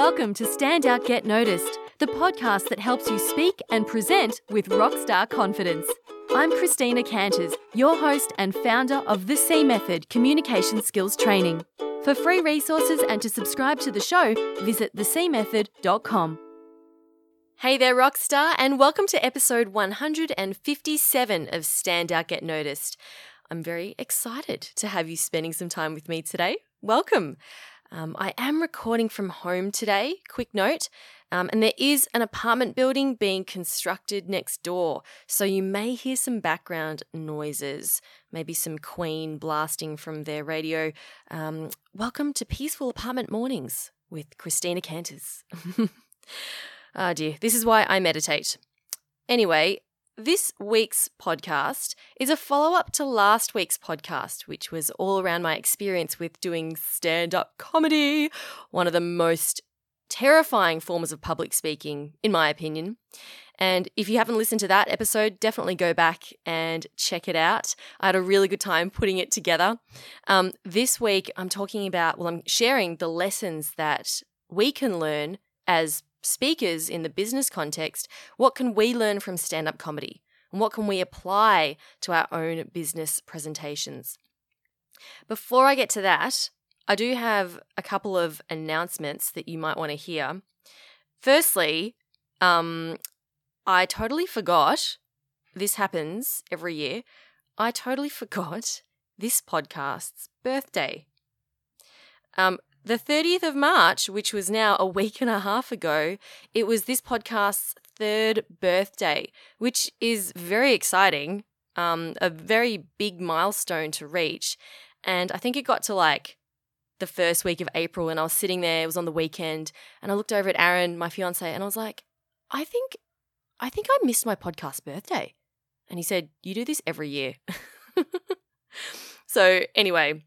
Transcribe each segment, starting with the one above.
welcome to Stand Out Get Noticed, the podcast that helps you speak and present with rockstar confidence. I'm Christina Canters, your host and founder of the C Method Communication Skills Training. For free resources and to subscribe to the show, visit thecmethod.com. Hey there, Rockstar, and welcome to episode 157 of Stand Out Get Noticed. I'm very excited to have you spending some time with me today. Welcome. Um, I am recording from home today, quick note, um, and there is an apartment building being constructed next door, so you may hear some background noises, maybe some Queen blasting from their radio. Um, welcome to Peaceful Apartment Mornings with Christina Canters. Ah, oh dear, this is why I meditate. Anyway, this week's podcast is a follow up to last week's podcast, which was all around my experience with doing stand up comedy, one of the most terrifying forms of public speaking, in my opinion. And if you haven't listened to that episode, definitely go back and check it out. I had a really good time putting it together. Um, this week, I'm talking about, well, I'm sharing the lessons that we can learn as speakers in the business context, what can we learn from stand up comedy? And what can we apply to our own business presentations? Before I get to that, I do have a couple of announcements that you might want to hear. Firstly, um, I totally forgot, this happens every year, I totally forgot this podcast's birthday. Um, the 30th of March, which was now a week and a half ago, it was this podcast's third birthday, which is very exciting, um, a very big milestone to reach. And I think it got to like the first week of April, and I was sitting there, it was on the weekend, and I looked over at Aaron, my fiance, and I was like, I think, I think I missed my podcast birthday. And he said, You do this every year. so, anyway,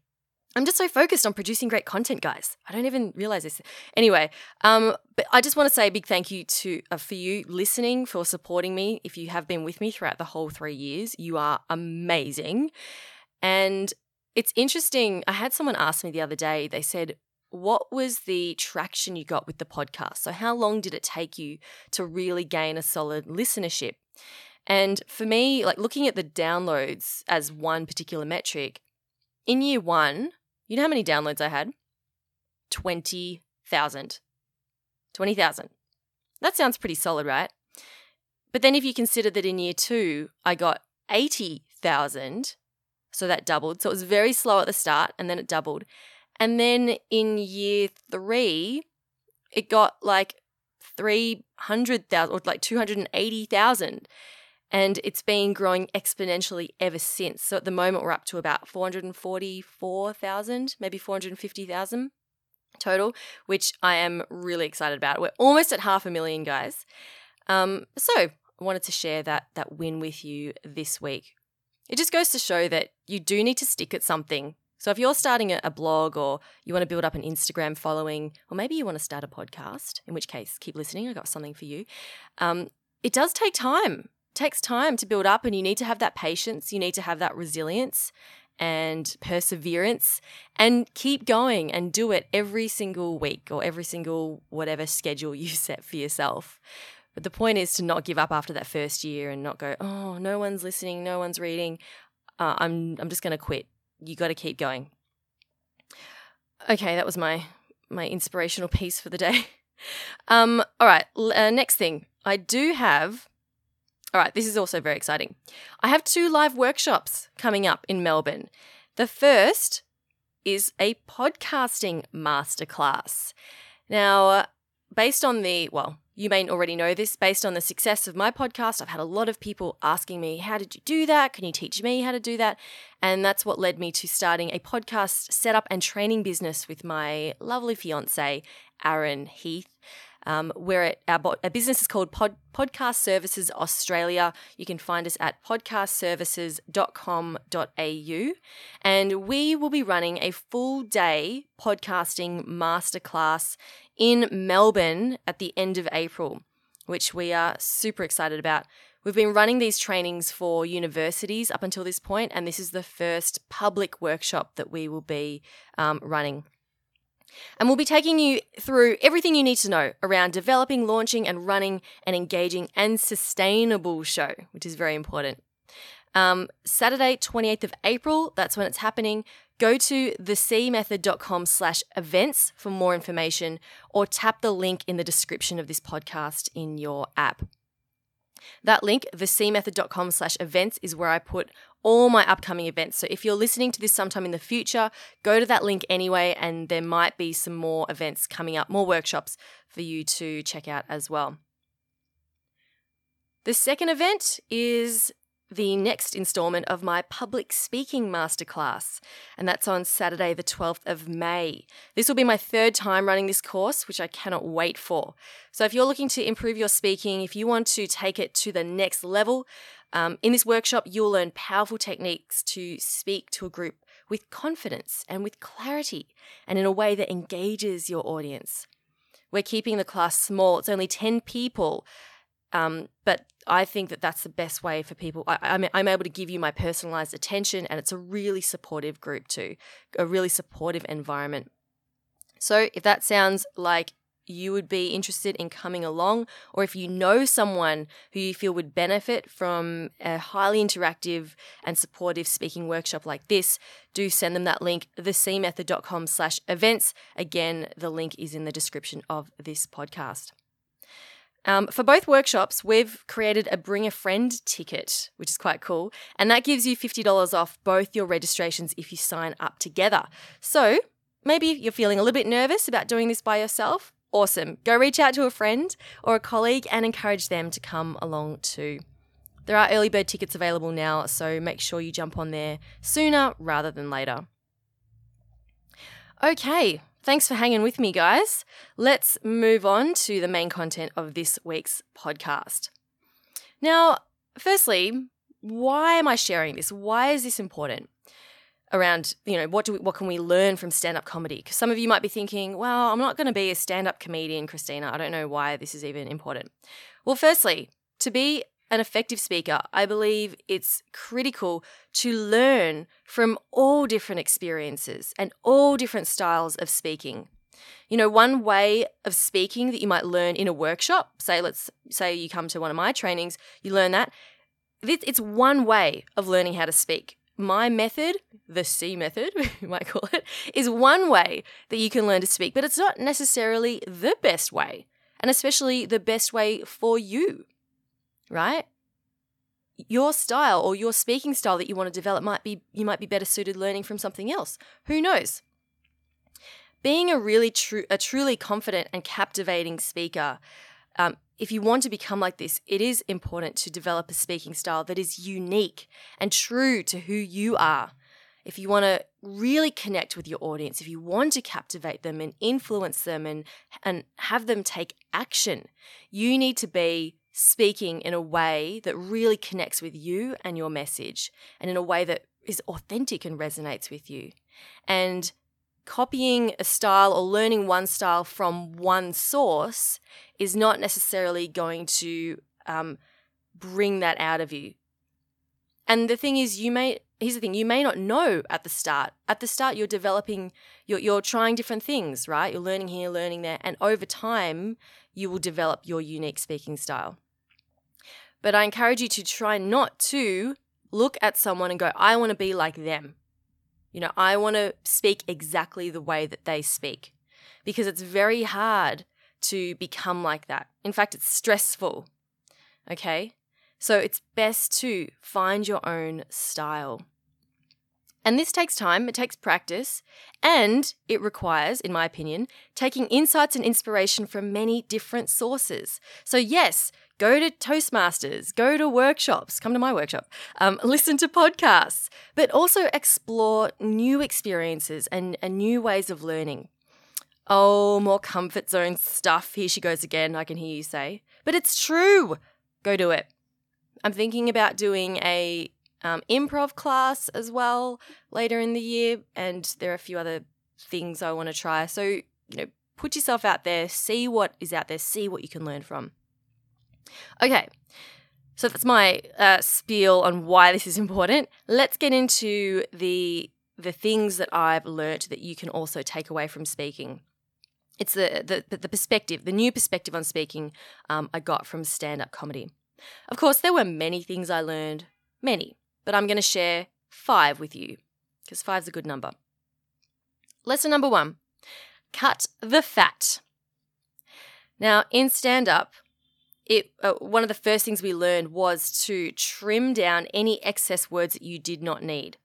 I'm just so focused on producing great content, guys. I don't even realize this. Anyway, um, but I just want to say a big thank you to uh, for you listening, for supporting me. If you have been with me throughout the whole three years, you are amazing. And it's interesting. I had someone ask me the other day. They said, "What was the traction you got with the podcast? So how long did it take you to really gain a solid listenership?" And for me, like looking at the downloads as one particular metric, in year one, you know how many downloads I had? 20,000. 20,000. That sounds pretty solid, right? But then if you consider that in year two, I got 80,000, so that doubled. So it was very slow at the start and then it doubled. And then in year three, it got like 300,000 or like 280,000 and it's been growing exponentially ever since. So at the moment, we're up to about 444,000, maybe 450,000 total, which I am really excited about. We're almost at half a million, guys. Um, so I wanted to share that that win with you this week. It just goes to show that you do need to stick at something. So if you're starting a, blog or you want to build up an Instagram following, or maybe you want to start a podcast, in which case keep listening. I got something for you. Um, it does take time takes time to build up and you need to have that patience, you need to have that resilience and perseverance and keep going and do it every single week or every single whatever schedule you set for yourself. But the point is to not give up after that first year and not go, oh, no one's listening, no one's reading. Uh, I'm I'm just going to quit. You got to keep going. Okay, that was my my inspirational piece for the day. Um, all right, uh, next thing. I do have all right, this is also very exciting. I have two live workshops coming up in Melbourne. The first is a podcasting masterclass. Now, uh, based on the, well, you may already know this, based on the success of my podcast, I've had a lot of people asking me, How did you do that? Can you teach me how to do that? And that's what led me to starting a podcast setup and training business with my lovely fiance, Aaron Heath. Um, we're at our, our, business is called Pod, Podcast Services Australia. You can find us at podcastservices.com.au. And we will be running a full day podcasting masterclass in Melbourne at the end of April, which we are super excited about. We've been running these trainings for universities up until this point, and this is the first public workshop that we will be um, running. And we'll be taking you through everything you need to know around developing, launching, and running an engaging and sustainable show, which is very important. Um, Saturday, 28th of April, that's when it's happening. Go to thecmethod.com slash events for more information or tap the link in the description of this podcast in your app. That link, thecmethod.com slash events, is where I put all my upcoming events. So if you're listening to this sometime in the future, go to that link anyway, and there might be some more events coming up, more workshops for you to check out as well. The second event is the next installment of my public speaking masterclass, and that's on Saturday, the 12th of May. This will be my third time running this course, which I cannot wait for. So, if you're looking to improve your speaking, if you want to take it to the next level, um, in this workshop, you'll learn powerful techniques to speak to a group with confidence and with clarity, and in a way that engages your audience. We're keeping the class small, it's only 10 people. Um, but I think that that's the best way for people. I, I'm, I'm able to give you my personalized attention, and it's a really supportive group too, a really supportive environment. So, if that sounds like you would be interested in coming along, or if you know someone who you feel would benefit from a highly interactive and supportive speaking workshop like this, do send them that link, thecmethod.com slash events. Again, the link is in the description of this podcast. Um, for both workshops, we've created a bring a friend ticket, which is quite cool. And that gives you $50 off both your registrations if you sign up together. So maybe you're feeling a little bit nervous about doing this by yourself. Awesome. Go reach out to a friend or a colleague and encourage them to come along too. There are early bird tickets available now, so make sure you jump on there sooner rather than later. Okay, Thanks for hanging with me, guys. Let's move on to the main content of this week's podcast. Now, firstly, why am I sharing this? Why is this important? Around, you know, what do we, what can we learn from stand-up comedy? Because some of you might be thinking, well, I'm not going to be a stand-up comedian, Christina. I don't know why this is even important. Well, firstly, to be an effective speaker, I believe it's critical to learn from all different experiences and all different styles of speaking. You know, one way of speaking that you might learn in a workshop, say, let's say you come to one of my trainings, you learn that. It's one way of learning how to speak. My method, the C method, you might call it, is one way that you can learn to speak, but it's not necessarily the best way, and especially the best way for you right? Your style or your speaking style that you want to develop might be you might be better suited learning from something else. Who knows? Being a really true a truly confident and captivating speaker, um, if you want to become like this, it is important to develop a speaking style that is unique and true to who you are. If you want to really connect with your audience, if you want to captivate them and influence them and, and have them take action, you need to be speaking in a way that really connects with you and your message, and in a way that is authentic and resonates with you. And copying a style or learning one style from one source is not necessarily going to um, bring that out of you. And the thing is, you may, here's the thing, you may not know at the start. At the start, you're developing, you're, you're trying different things, right? You're learning here, learning there. And over time, you will develop your unique speaking style. But I encourage you to try not to look at someone and go, I want to be like them. You know, I want to speak exactly the way that they speak because it's very hard to become like that. In fact, it's stressful. Okay? So it's best to find your own style. And this takes time, it takes practice, and it requires, in my opinion, taking insights and inspiration from many different sources. So, yes, go to Toastmasters, go to workshops, come to my workshop, um, listen to podcasts, but also explore new experiences and, and new ways of learning. Oh, more comfort zone stuff. Here she goes again, I can hear you say. But it's true. Go do it. I'm thinking about doing a um, improv class as well later in the year, and there are a few other things I want to try. So, you know, put yourself out there, see what is out there, see what you can learn from. Okay, so that's my uh, spiel on why this is important. Let's get into the the things that I've learnt that you can also take away from speaking. It's the the, the perspective, the new perspective on speaking um, I got from stand up comedy. Of course, there were many things I learned, many, but I'm going to share five with you because five's a good number. Lesson number one cut the fat. Now, in stand up, it uh, one of the first things we learned was to trim down any excess words that you did not need.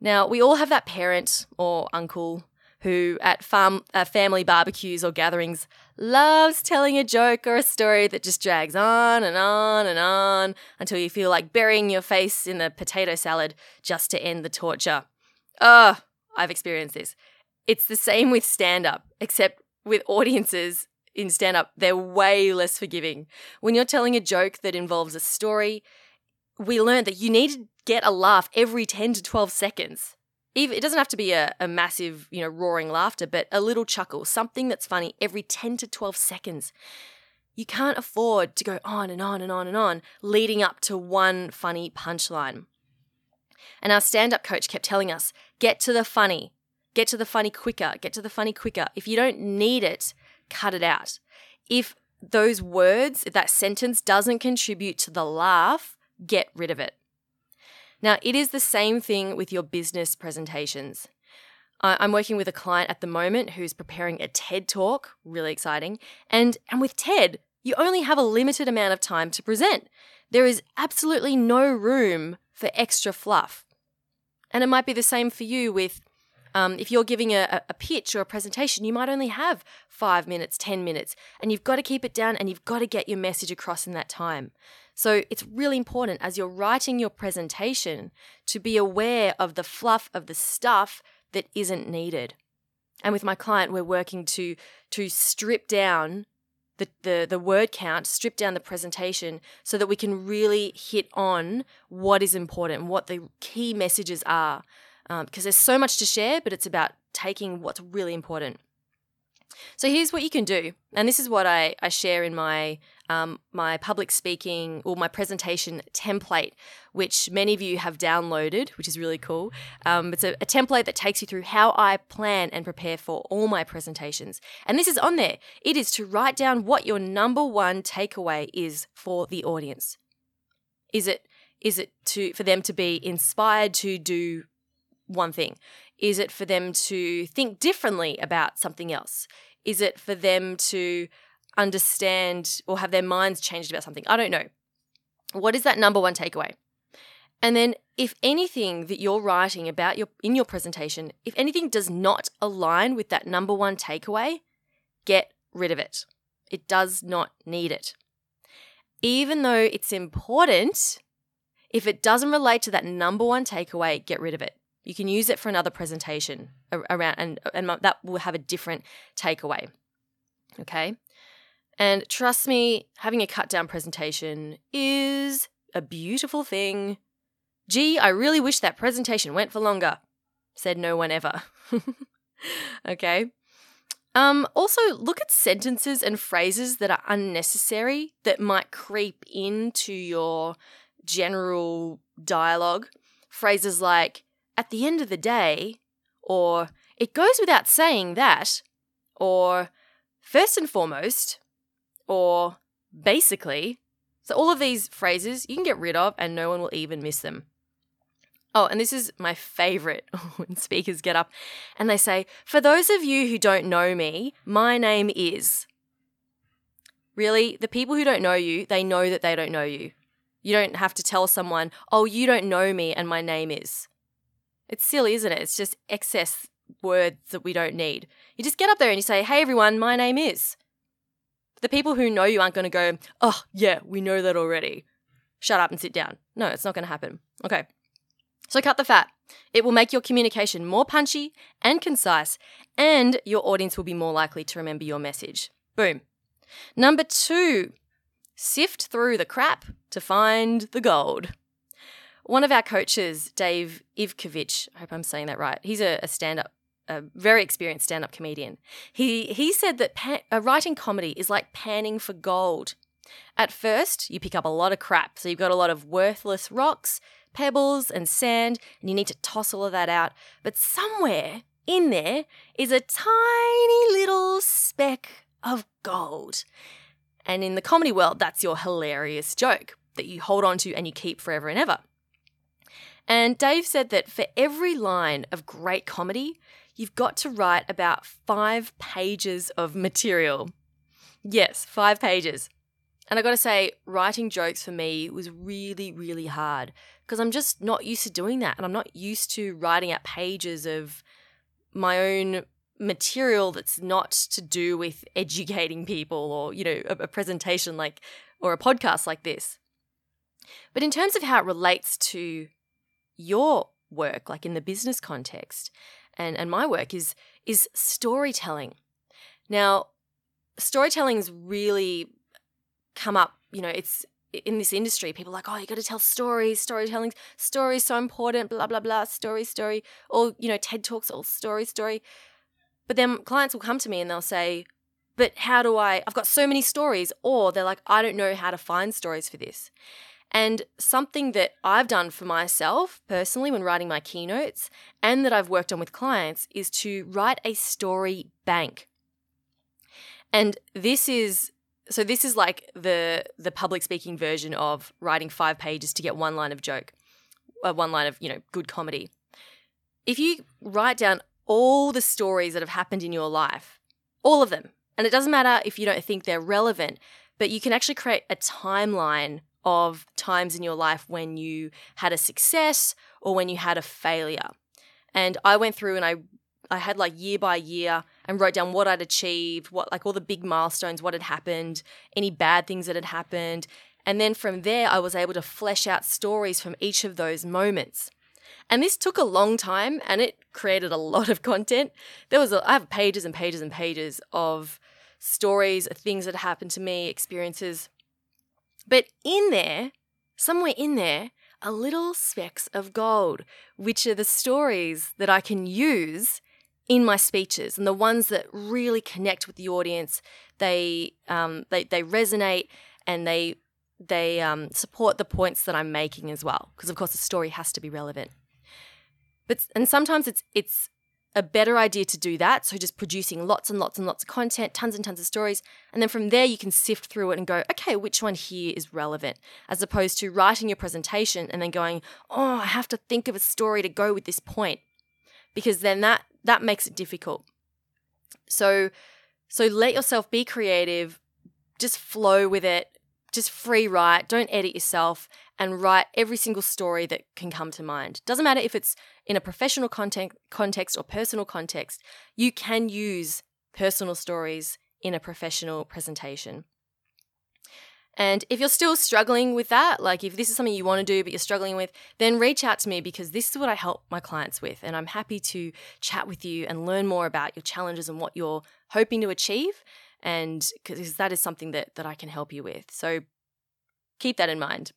Now, we all have that parent or uncle who at farm uh, family barbecues or gatherings loves telling a joke or a story that just drags on and on and on until you feel like burying your face in a potato salad just to end the torture. Ugh, I've experienced this. It's the same with stand up, except with audiences in stand up, they're way less forgiving. When you're telling a joke that involves a story, we learned that you need to get a laugh every 10 to 12 seconds it doesn't have to be a, a massive, you know, roaring laughter, but a little chuckle, something that's funny every 10 to 12 seconds. You can't afford to go on and on and on and on leading up to one funny punchline. And our stand up coach kept telling us get to the funny, get to the funny quicker, get to the funny quicker. If you don't need it, cut it out. If those words, if that sentence doesn't contribute to the laugh, get rid of it. Now, it is the same thing with your business presentations. I'm working with a client at the moment who's preparing a TED talk, really exciting. And, and with TED, you only have a limited amount of time to present. There is absolutely no room for extra fluff. And it might be the same for you with um, if you're giving a, a pitch or a presentation, you might only have five minutes, 10 minutes, and you've got to keep it down and you've got to get your message across in that time. So it's really important as you're writing your presentation to be aware of the fluff of the stuff that isn't needed. And with my client, we're working to to strip down the, the, the word count, strip down the presentation so that we can really hit on what is important, what the key messages are. Um, because there's so much to share, but it's about taking what's really important. So here's what you can do, and this is what I, I share in my um, my public speaking or my presentation template, which many of you have downloaded, which is really cool. Um, it's a, a template that takes you through how I plan and prepare for all my presentations, and this is on there. It is to write down what your number one takeaway is for the audience. Is it is it to for them to be inspired to do one thing? Is it for them to think differently about something else? Is it for them to understand or have their minds changed about something? I don't know. What is that number one takeaway? And then if anything that you're writing about your in your presentation, if anything does not align with that number one takeaway, get rid of it. It does not need it. Even though it's important, if it doesn't relate to that number one takeaway, get rid of it. You can use it for another presentation around, and, and that will have a different takeaway. Okay. And trust me, having a cut down presentation is a beautiful thing. Gee, I really wish that presentation went for longer, said no one ever. okay. Um, also, look at sentences and phrases that are unnecessary that might creep into your general dialogue. Phrases like, at the end of the day, or it goes without saying that, or first and foremost, or basically. So, all of these phrases you can get rid of and no one will even miss them. Oh, and this is my favorite when speakers get up and they say, For those of you who don't know me, my name is. Really, the people who don't know you, they know that they don't know you. You don't have to tell someone, Oh, you don't know me and my name is. It's silly, isn't it? It's just excess words that we don't need. You just get up there and you say, Hey everyone, my name is. The people who know you aren't going to go, Oh, yeah, we know that already. Shut up and sit down. No, it's not going to happen. Okay. So cut the fat. It will make your communication more punchy and concise, and your audience will be more likely to remember your message. Boom. Number two, sift through the crap to find the gold. One of our coaches, Dave Ivkovich, I hope I'm saying that right, he's a, a stand up, a very experienced stand up comedian. He, he said that pan, uh, writing comedy is like panning for gold. At first, you pick up a lot of crap, so you've got a lot of worthless rocks, pebbles and sand, and you need to toss all of that out. But somewhere in there is a tiny little speck of gold. And in the comedy world, that's your hilarious joke that you hold on to and you keep forever and ever. And Dave said that for every line of great comedy, you've got to write about five pages of material. Yes, five pages. And I got to say, writing jokes for me was really, really hard because I'm just not used to doing that. And I'm not used to writing out pages of my own material that's not to do with educating people or, you know, a, a presentation like, or a podcast like this. But in terms of how it relates to your work, like in the business context, and, and my work is is storytelling. Now, storytelling's really come up, you know, it's in this industry, people are like, oh, you got to tell stories, storytelling, stories so important, blah, blah, blah, story, story, or, you know, TED Talks, all story, story. But then clients will come to me and they'll say, but how do I, I've got so many stories, or they're like, I don't know how to find stories for this. And something that I've done for myself personally when writing my keynotes and that I've worked on with clients is to write a story bank. And this is so this is like the the public speaking version of writing 5 pages to get one line of joke. Uh, one line of, you know, good comedy. If you write down all the stories that have happened in your life, all of them, and it doesn't matter if you don't think they're relevant, but you can actually create a timeline of times in your life when you had a success or when you had a failure. And I went through and I I had like year by year and wrote down what I'd achieved, what like all the big milestones, what had happened, any bad things that had happened. And then from there I was able to flesh out stories from each of those moments. And this took a long time and it created a lot of content. There was a, I have pages and pages and pages of stories, things that happened to me, experiences but in there, somewhere in there, are little specks of gold, which are the stories that I can use in my speeches and the ones that really connect with the audience. They um, they they resonate and they they um, support the points that I'm making as well. Because of course the story has to be relevant. But and sometimes it's it's a better idea to do that. So just producing lots and lots and lots of content, tons and tons of stories. And then from there, you can sift through it and go, okay, which one here is relevant? As opposed to writing your presentation and then going, oh, I have to think of a story to go with this point. Because then that that makes it difficult. So so let yourself be creative, just flow with it, just free write, don't edit yourself, and write every single story that can come to mind. Doesn't matter if it's in a professional context, context or personal context, you can use personal stories in a professional presentation. And if you're still struggling with that, like if this is something you want to do but you're struggling with, then reach out to me because this is what I help my clients with. And I'm happy to chat with you and learn more about your challenges and what you're hoping to achieve and because that is something that that I can help you with. So keep that in mind.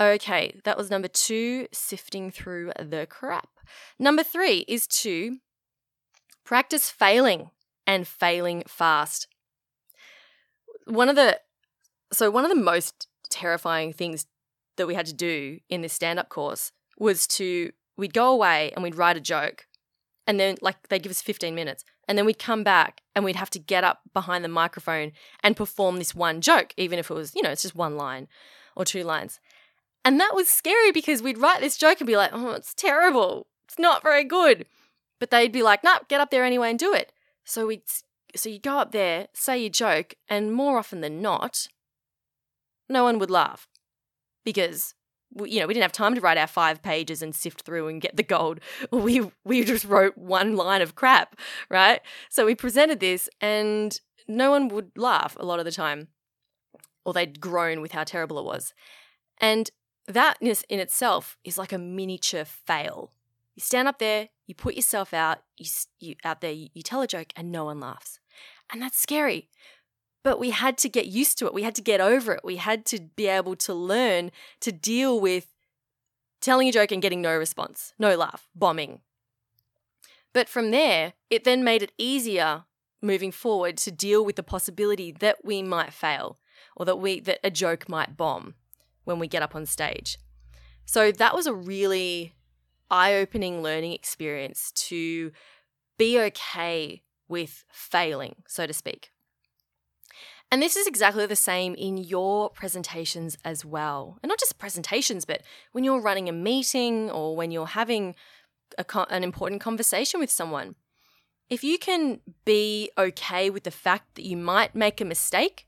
Okay, that was number 2, sifting through the crap. Number 3 is to practice failing and failing fast. One of the so one of the most terrifying things that we had to do in this stand-up course was to we'd go away and we'd write a joke and then like they'd give us 15 minutes and then we'd come back and we'd have to get up behind the microphone and perform this one joke, even if it was, you know, it's just one line or two lines. And that was scary because we'd write this joke and be like, oh, it's terrible. It's not very good. But they'd be like, nah, get up there anyway and do it. So we'd, so you go up there, say your joke, and more often than not, no one would laugh because you know, we didn't have time to write our five pages and sift through and get the gold. We we just wrote one line of crap, right? So we presented this and no one would laugh a lot of the time. Or they'd groan with how terrible it was. And that in itself is like a miniature fail. You stand up there, you put yourself out, you, you out there, you, you tell a joke, and no one laughs, and that's scary but we had to get used to it. We had to get over it. We had to be able to learn to deal with telling a joke and getting no response, no laugh, bombing. But from there, it then made it easier moving forward to deal with the possibility that we might fail or that we that a joke might bomb when we get up on stage. So that was a really eye opening learning experience to be okay with failing, so to speak. And this is exactly the same in your presentations as well. And not just presentations, but when you're running a meeting or when you're having co- an important conversation with someone. If you can be okay with the fact that you might make a mistake,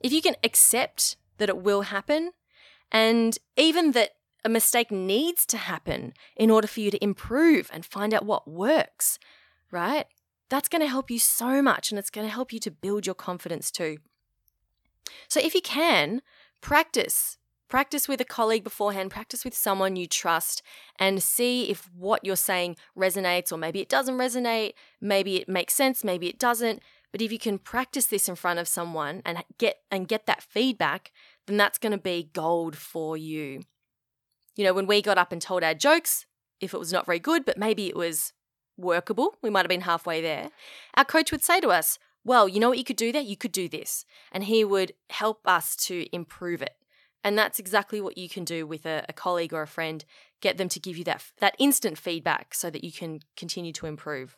if you can accept that it will happen, and even that a mistake needs to happen in order for you to improve and find out what works, right? That's going to help you so much and it's going to help you to build your confidence too. So if you can, practice. Practice with a colleague beforehand, practice with someone you trust, and see if what you're saying resonates, or maybe it doesn't resonate, maybe it makes sense, maybe it doesn't. But if you can practice this in front of someone and get and get that feedback, then that's going to be gold for you. You know, when we got up and told our jokes, if it was not very good, but maybe it was workable, we might have been halfway there, our coach would say to us, Well, you know what you could do there? You could do this. And he would help us to improve it. And that's exactly what you can do with a, a colleague or a friend. Get them to give you that, that instant feedback so that you can continue to improve.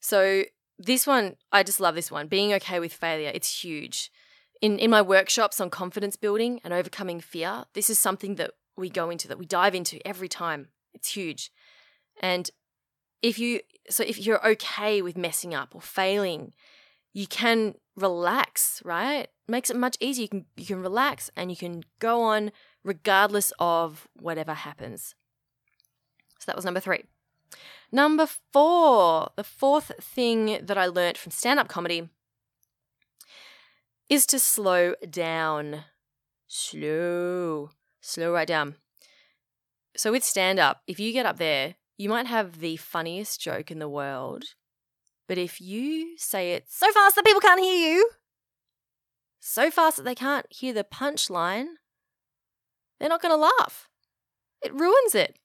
So, this one, I just love this one. Being okay with failure, it's huge in in my workshops on confidence building and overcoming fear, this is something that we go into that we dive into every time. It's huge. And if you so if you're okay with messing up or failing, you can relax, right? Makes it much easier. You can you can relax and you can go on regardless of whatever happens. So that was number 3. Number 4, the fourth thing that I learned from stand-up comedy is to slow down. Slow. Slow right down. So with stand up, if you get up there, you might have the funniest joke in the world. But if you say it so fast that people can't hear you, so fast that they can't hear the punchline, they're not going to laugh. It ruins it.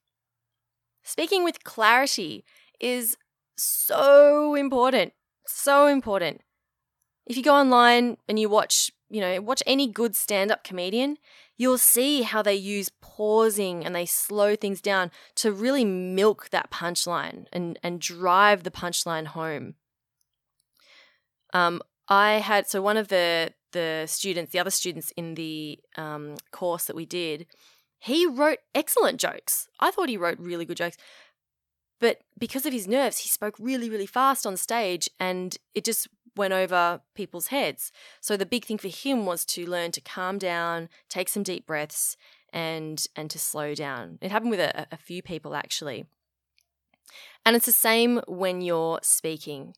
Speaking with clarity is so important. So important. If you go online and you watch, you know, watch any good stand up comedian, you'll see how they use pausing and they slow things down to really milk that punchline and, and drive the punchline home. Um, I had, so one of the, the students, the other students in the um, course that we did, he wrote excellent jokes. I thought he wrote really good jokes. But because of his nerves, he spoke really, really fast on stage and it just went over people's heads. So the big thing for him was to learn to calm down, take some deep breaths, and and to slow down. It happened with a, a few people actually. And it's the same when you're speaking.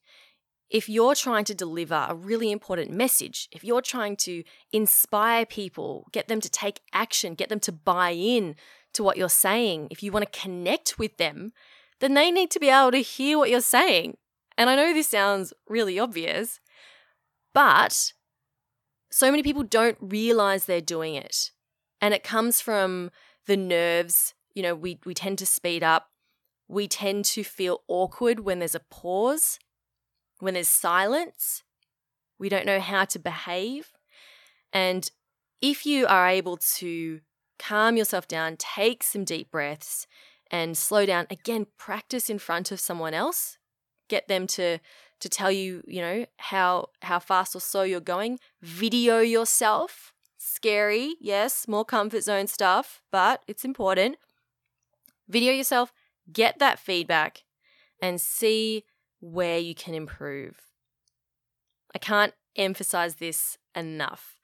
If you're trying to deliver a really important message, if you're trying to inspire people, get them to take action, get them to buy in to what you're saying, if you want to connect with them, then they need to be able to hear what you're saying. And I know this sounds really obvious, but so many people don't realize they're doing it. And it comes from the nerves. You know, we, we tend to speed up. We tend to feel awkward when there's a pause, when there's silence. We don't know how to behave. And if you are able to calm yourself down, take some deep breaths, and slow down, again, practice in front of someone else get them to to tell you, you know, how how fast or slow you're going. Video yourself. Scary, yes, more comfort zone stuff, but it's important. Video yourself, get that feedback and see where you can improve. I can't emphasize this enough.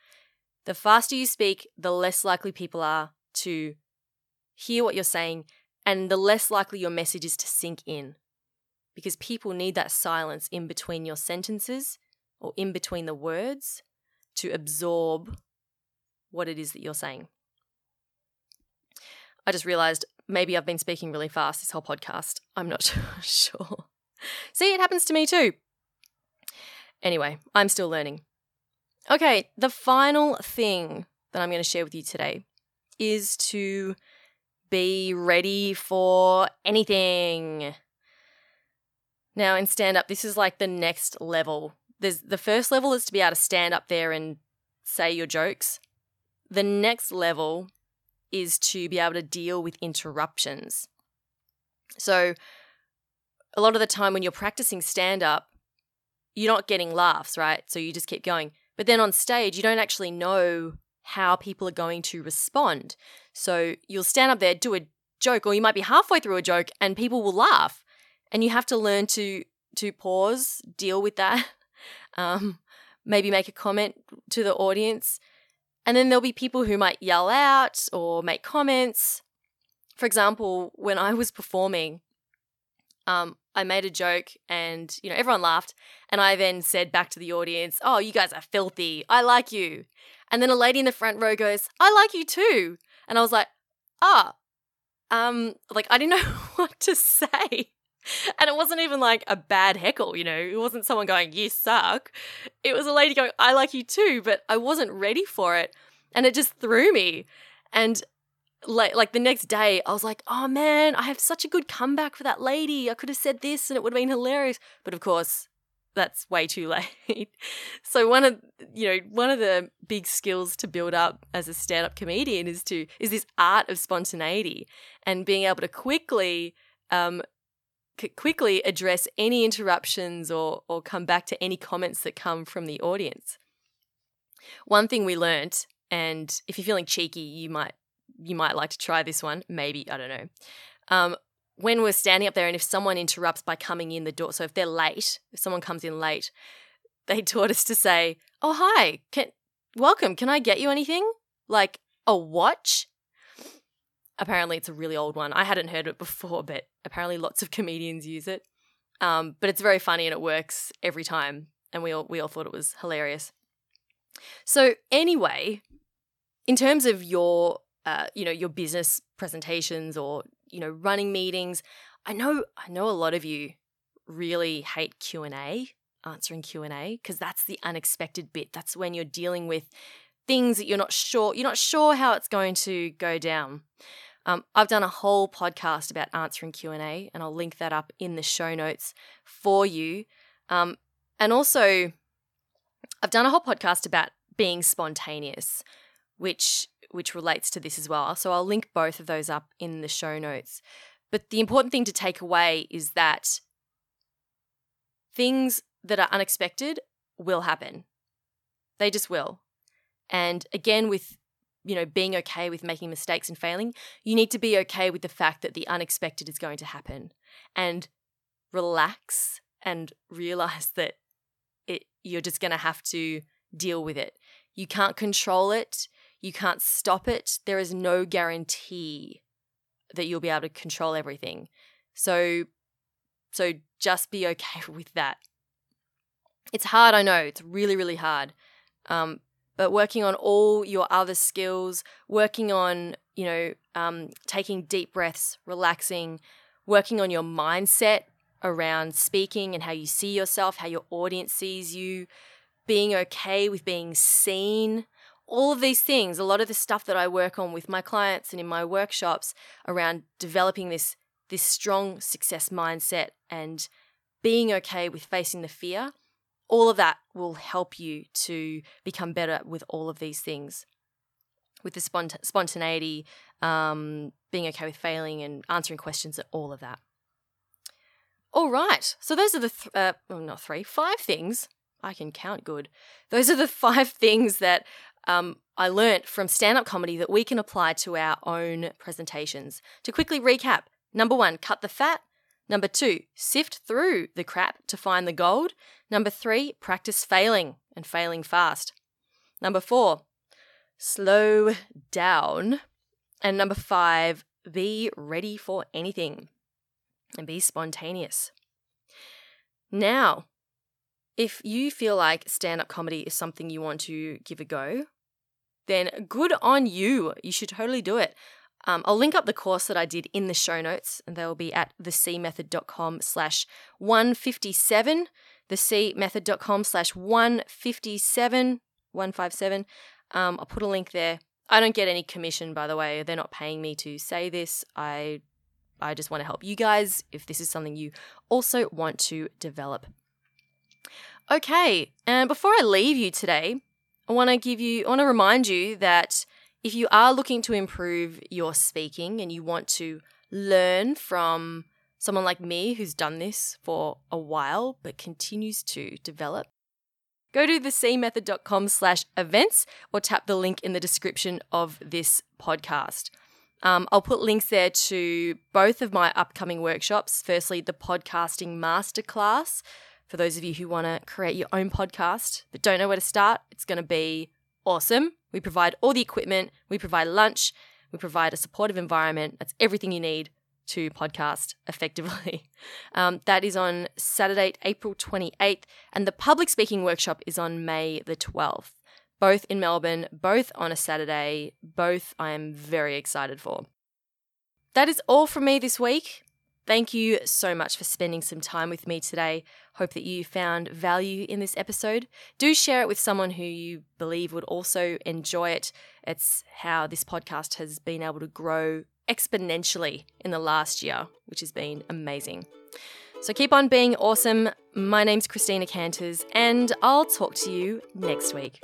The faster you speak, the less likely people are to hear what you're saying, and the less likely your message is to sink in because people need that silence in between your sentences or in between the words to absorb what it is that you're saying. I just realized maybe I've been speaking really fast this whole podcast. I'm not sure. See, it happens to me too. Anyway, I'm still learning. Okay, the final thing that I'm going to share with you today is to be ready for anything. Now, in stand up, this is like the next level. There's the first level is to be able to stand up there and say your jokes. The next level is to be able to deal with interruptions. So, a lot of the time when you're practicing stand up, you're not getting laughs, right? So you just keep going. But then on stage, you don't actually know how people are going to respond. So you'll stand up there, do a joke, or you might be halfway through a joke and people will laugh. And you have to learn to to pause, deal with that, um, maybe make a comment to the audience. And then there'll be people who might yell out or make comments. For example, when I was performing, um, I made a joke and, you know, everyone laughed. And I then said back to the audience, Oh, you guys are filthy. I like you. And then a lady in the front row goes, I like you too. And I was like, Ah, um, like I didn't know what to say. And it wasn't even like a bad heckle, you know, it wasn't someone going, You suck. It was a lady going, I like you too, but I wasn't ready for it. And it just threw me. And like like the next day I was like, "Oh man, I have such a good comeback for that lady. I could have said this and it would have been hilarious." But of course, that's way too late. so one of you know, one of the big skills to build up as a stand-up comedian is to is this art of spontaneity and being able to quickly um quickly address any interruptions or or come back to any comments that come from the audience. One thing we learned and if you're feeling cheeky, you might you might like to try this one. Maybe, I don't know. Um, when we're standing up there and if someone interrupts by coming in the door, so if they're late, if someone comes in late, they taught us to say, "Oh, hi. Can welcome. Can I get you anything? Like a watch?" Apparently, it's a really old one. I hadn't heard it before, but apparently, lots of comedians use it. Um, but it's very funny and it works every time, and we all we all thought it was hilarious. So anyway, in terms of your uh, you know your business presentations or you know running meetings i know i know a lot of you really hate q&a answering q&a because that's the unexpected bit that's when you're dealing with things that you're not sure you're not sure how it's going to go down um, i've done a whole podcast about answering q&a and i'll link that up in the show notes for you um, and also i've done a whole podcast about being spontaneous which which relates to this as well. So I'll link both of those up in the show notes. But the important thing to take away is that things that are unexpected will happen. They just will. And again, with you know being okay with making mistakes and failing, you need to be okay with the fact that the unexpected is going to happen, and relax and realize that it you're just going to have to deal with it. You can't control it. You can't stop it. There is no guarantee that you'll be able to control everything. So so just be okay with that. It's hard, I know. It's really really hard. Um, but working on all your other skills, working on, you know, um, taking deep breaths, relaxing, working on your mindset around speaking and how you see yourself, how your audience sees you, being okay with being seen, all of these things, a lot of the stuff that I work on with my clients and in my workshops around developing this this strong success mindset and being okay with facing the fear, all of that will help you to become better with all of these things. With the spont- spontaneity, um, being okay with failing and answering questions, and all of that. All right. So those are the th- uh, well, not three, five things. I can count good. Those are the five things that um, I learnt from stand up comedy that we can apply to our own presentations. To quickly recap number one, cut the fat. Number two, sift through the crap to find the gold. Number three, practice failing and failing fast. Number four, slow down. And number five, be ready for anything and be spontaneous. Now, if you feel like stand up comedy is something you want to give a go, then good on you. You should totally do it. Um, I'll link up the course that I did in the show notes, and they will be at thecmethod.com slash 157, thecmethod.com slash 157, 157. Um, I'll put a link there. I don't get any commission, by the way. They're not paying me to say this. I, I just want to help you guys if this is something you also want to develop. Okay, and before I leave you today, I want to give you, I want to remind you that if you are looking to improve your speaking and you want to learn from someone like me who's done this for a while but continues to develop, go to thecmethod.com slash events or tap the link in the description of this podcast. Um, I'll put links there to both of my upcoming workshops. Firstly, the podcasting masterclass for those of you who want to create your own podcast but don't know where to start. It's going to be awesome. We provide all the equipment, we provide lunch, we provide a supportive environment. That's everything you need to podcast effectively. Um, that is on Saturday, April 28th, and the public speaking workshop is on May the 12th. Both in Melbourne, both on a Saturday, both I am very excited for. That is all from me this week. Thank you so much for spending some time with me today. Hope that you found value in this episode. Do share it with someone who you believe would also enjoy it. It's how this podcast has been able to grow exponentially in the last year, which has been amazing. So keep on being awesome. My name's Christina Canters, and I'll talk to you next week.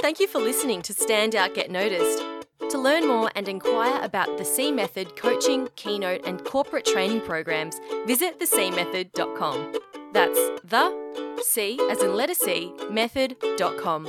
Thank you for listening to Stand Out Get Noticed. To learn more and inquire about the C Method coaching, keynote, and corporate training programs, visit thecmethod.com. That's the C as in letter C method.com.